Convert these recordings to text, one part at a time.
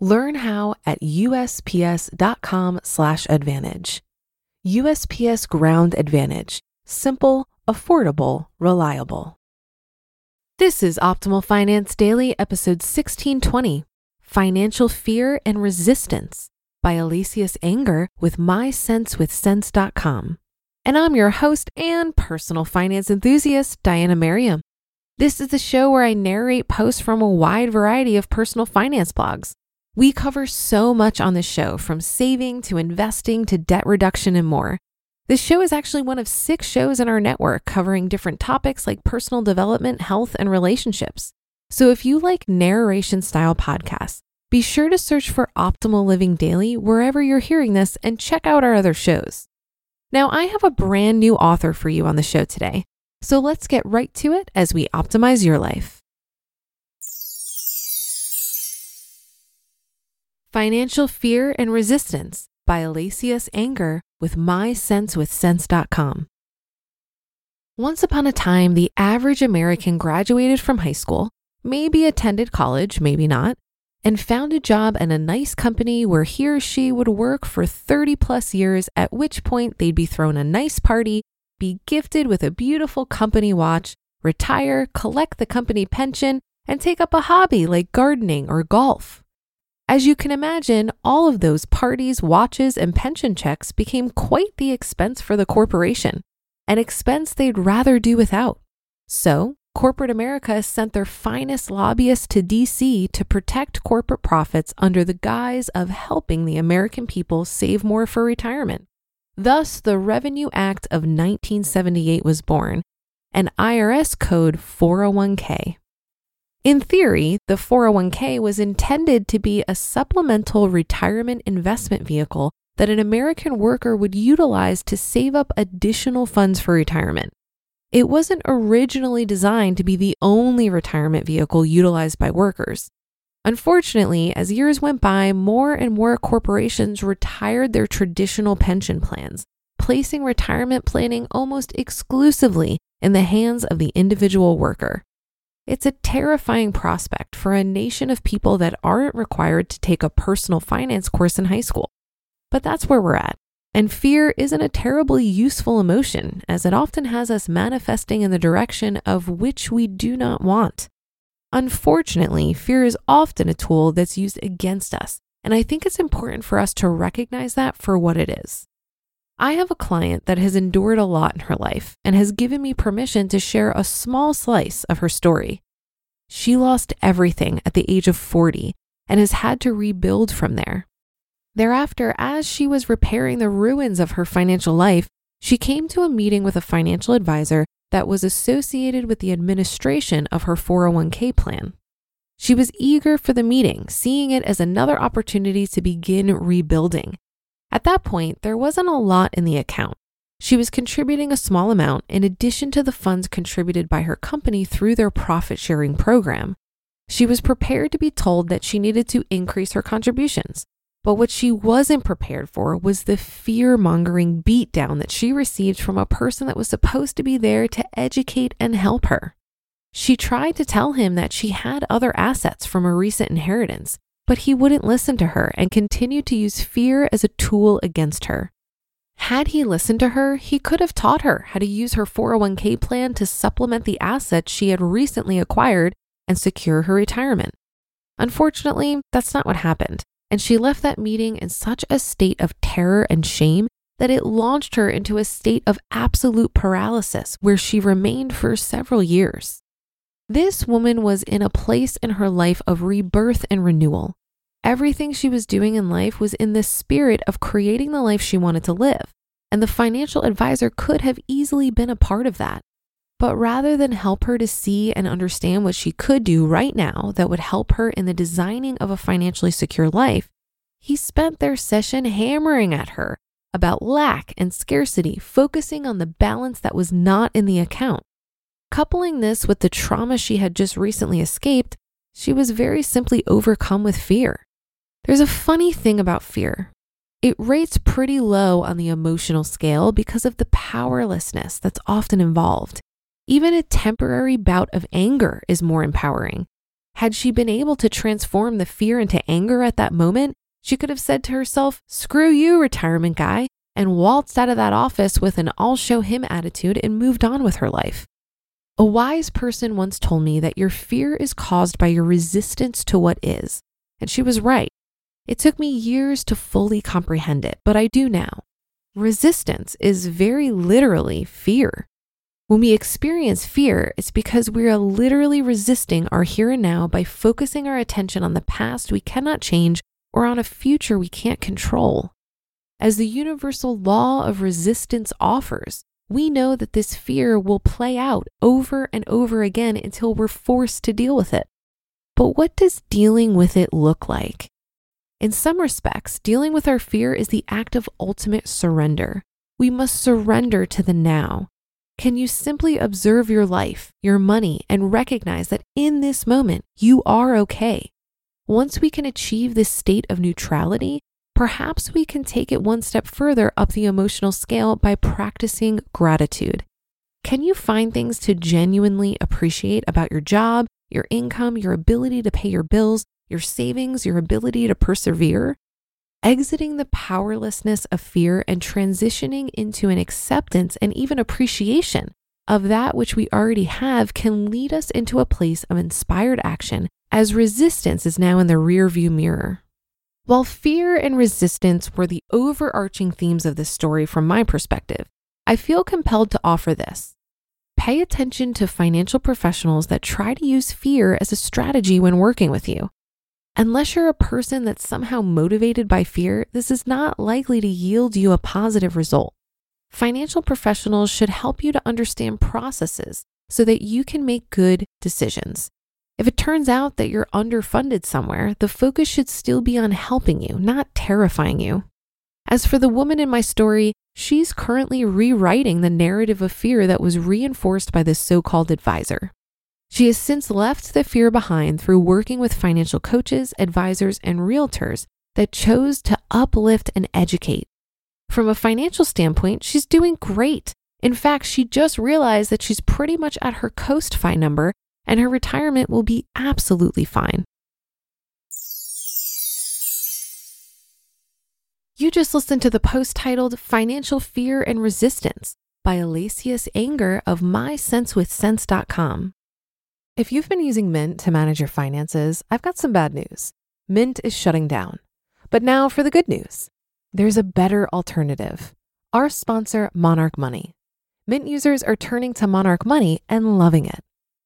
Learn how at usps.com/advantage. USPS Ground Advantage: simple, affordable, reliable. This is Optimal Finance Daily episode 1620, Financial Fear and Resistance by Alacias Enger with MySenseWithCents.com. And I'm your host and personal finance enthusiast, Diania Merriam. This is the show where I narrate posts from a wide variety of personal finance blogs we cover so much on this show, from saving to investing to debt reduction and more. This show is actually one of six shows in our network covering different topics like personal development, health, and relationships. So if you like narration style podcasts, be sure to search for Optimal Living Daily wherever you're hearing this and check out our other shows. Now, I have a brand new author for you on the show today. So let's get right to it as we optimize your life. Financial Fear and Resistance by Alacias Enger with MySenseWithCents.com. Once upon a time, the average American graduated from high school, maybe attended college, maybe not, and found a job in a nice company where he or she would work for 30 plus years, at which point they'd be thrown a nice party, be gifted with a beautiful company watch, retire, collect the company pension, and take up a hobby like gardening or golf. As you can imagine, all of those parties, watches, and pension checks became quite the expense for the corporation, an expense they'd rather do without. So, corporate America sent their finest lobbyists to DC to protect corporate profits under the guise of helping the American people save more for retirement. Thus, the Revenue Act of 1978 was born, and IRS Code 401k. In theory, the 401k was intended to be a supplemental retirement investment vehicle that an American worker would utilize to save up additional funds for retirement. It wasn't originally designed to be the only retirement vehicle utilized by workers. Unfortunately, as years went by, more and more corporations retired their traditional pension plans, placing retirement planning almost exclusively in the hands of the individual worker. It's a terrifying prospect for a nation of people that aren't required to take a personal finance course in high school. But that's where we're at. And fear isn't a terribly useful emotion, as it often has us manifesting in the direction of which we do not want. Unfortunately, fear is often a tool that's used against us, and I think it's important for us to recognize that for what it is. I have a client that has endured a lot in her life and has given me permission to share a small slice of her story. She lost everything at the age of 40 and has had to rebuild from there. Thereafter, as she was repairing the ruins of her financial life, she came to a meeting with a financial advisor that was associated with the administration of her 401k plan. She was eager for the meeting, seeing it as another opportunity to begin rebuilding. At that point, there wasn't a lot in the account. She was contributing a small amount in addition to the funds contributed by her company through their profit sharing program. She was prepared to be told that she needed to increase her contributions. But what she wasn't prepared for was the fear mongering beatdown that she received from a person that was supposed to be there to educate and help her. She tried to tell him that she had other assets from a recent inheritance, but he wouldn't listen to her and continued to use fear as a tool against her. Had he listened to her, he could have taught her how to use her 401k plan to supplement the assets she had recently acquired and secure her retirement. Unfortunately, that's not what happened, and she left that meeting in such a state of terror and shame that it launched her into a state of absolute paralysis where she remained for several years. This woman was in a place in her life of rebirth and renewal. Everything she was doing in life was in the spirit of creating the life she wanted to live, and the financial advisor could have easily been a part of that. But rather than help her to see and understand what she could do right now that would help her in the designing of a financially secure life, he spent their session hammering at her about lack and scarcity, focusing on the balance that was not in the account. Coupling this with the trauma she had just recently escaped, she was very simply overcome with fear. There's a funny thing about fear. It rates pretty low on the emotional scale because of the powerlessness that's often involved. Even a temporary bout of anger is more empowering. Had she been able to transform the fear into anger at that moment, she could have said to herself, Screw you, retirement guy, and waltzed out of that office with an I'll show him attitude and moved on with her life. A wise person once told me that your fear is caused by your resistance to what is. And she was right. It took me years to fully comprehend it, but I do now. Resistance is very literally fear. When we experience fear, it's because we are literally resisting our here and now by focusing our attention on the past we cannot change or on a future we can't control. As the universal law of resistance offers, we know that this fear will play out over and over again until we're forced to deal with it. But what does dealing with it look like? In some respects, dealing with our fear is the act of ultimate surrender. We must surrender to the now. Can you simply observe your life, your money, and recognize that in this moment, you are okay? Once we can achieve this state of neutrality, perhaps we can take it one step further up the emotional scale by practicing gratitude. Can you find things to genuinely appreciate about your job, your income, your ability to pay your bills, your savings, your ability to persevere, exiting the powerlessness of fear and transitioning into an acceptance and even appreciation of that which we already have can lead us into a place of inspired action as resistance is now in the rearview mirror. While fear and resistance were the overarching themes of this story from my perspective, I feel compelled to offer this. Pay attention to financial professionals that try to use fear as a strategy when working with you. Unless you're a person that's somehow motivated by fear, this is not likely to yield you a positive result. Financial professionals should help you to understand processes so that you can make good decisions. If it turns out that you're underfunded somewhere, the focus should still be on helping you, not terrifying you. As for the woman in my story, she's currently rewriting the narrative of fear that was reinforced by this so called advisor. She has since left the fear behind through working with financial coaches, advisors, and realtors that chose to uplift and educate. From a financial standpoint, she's doing great. In fact, she just realized that she's pretty much at her coast fi number and her retirement will be absolutely fine. You just listened to the post titled Financial Fear and Resistance by Alacias Enger of MySenseWithCents.com. If you've been using Mint to manage your finances, I've got some bad news. Mint is shutting down. But now for the good news there's a better alternative. Our sponsor, Monarch Money. Mint users are turning to Monarch Money and loving it.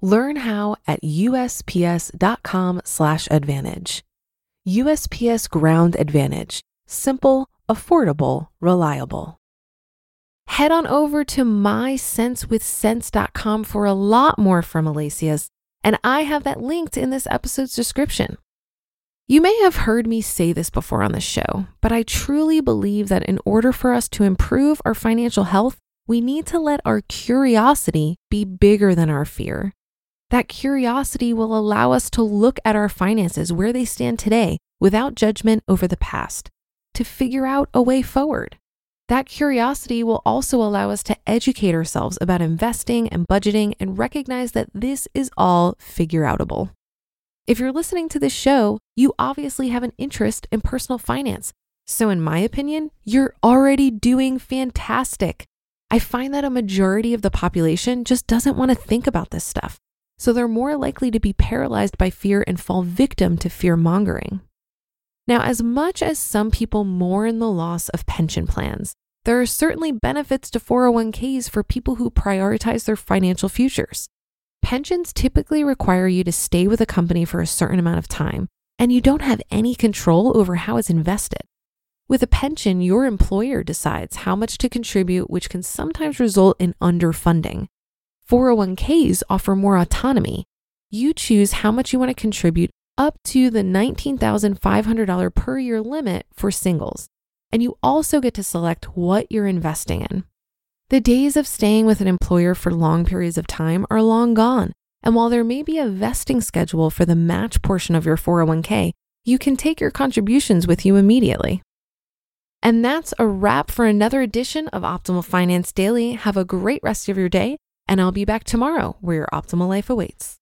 Learn how at usps.com/slash advantage. USPS Ground Advantage. Simple, affordable, reliable. Head on over to mysensewithcents.com for a lot more from Alacias, and I have that linked in this episode's description. You may have heard me say this before on the show, but I truly believe that in order for us to improve our financial health, we need to let our curiosity be bigger than our fear. That curiosity will allow us to look at our finances where they stand today without judgment over the past, to figure out a way forward. That curiosity will also allow us to educate ourselves about investing and budgeting and recognize that this is all figure outable. If you're listening to this show, you obviously have an interest in personal finance. So, in my opinion, you're already doing fantastic. I find that a majority of the population just doesn't want to think about this stuff. So, they're more likely to be paralyzed by fear and fall victim to fear mongering. Now, as much as some people mourn the loss of pension plans, there are certainly benefits to 401ks for people who prioritize their financial futures. Pensions typically require you to stay with a company for a certain amount of time, and you don't have any control over how it's invested. With a pension, your employer decides how much to contribute, which can sometimes result in underfunding. 401ks offer more autonomy. You choose how much you want to contribute up to the $19,500 per year limit for singles. And you also get to select what you're investing in. The days of staying with an employer for long periods of time are long gone. And while there may be a vesting schedule for the match portion of your 401k, you can take your contributions with you immediately. And that's a wrap for another edition of Optimal Finance Daily. Have a great rest of your day, and I'll be back tomorrow where your optimal life awaits.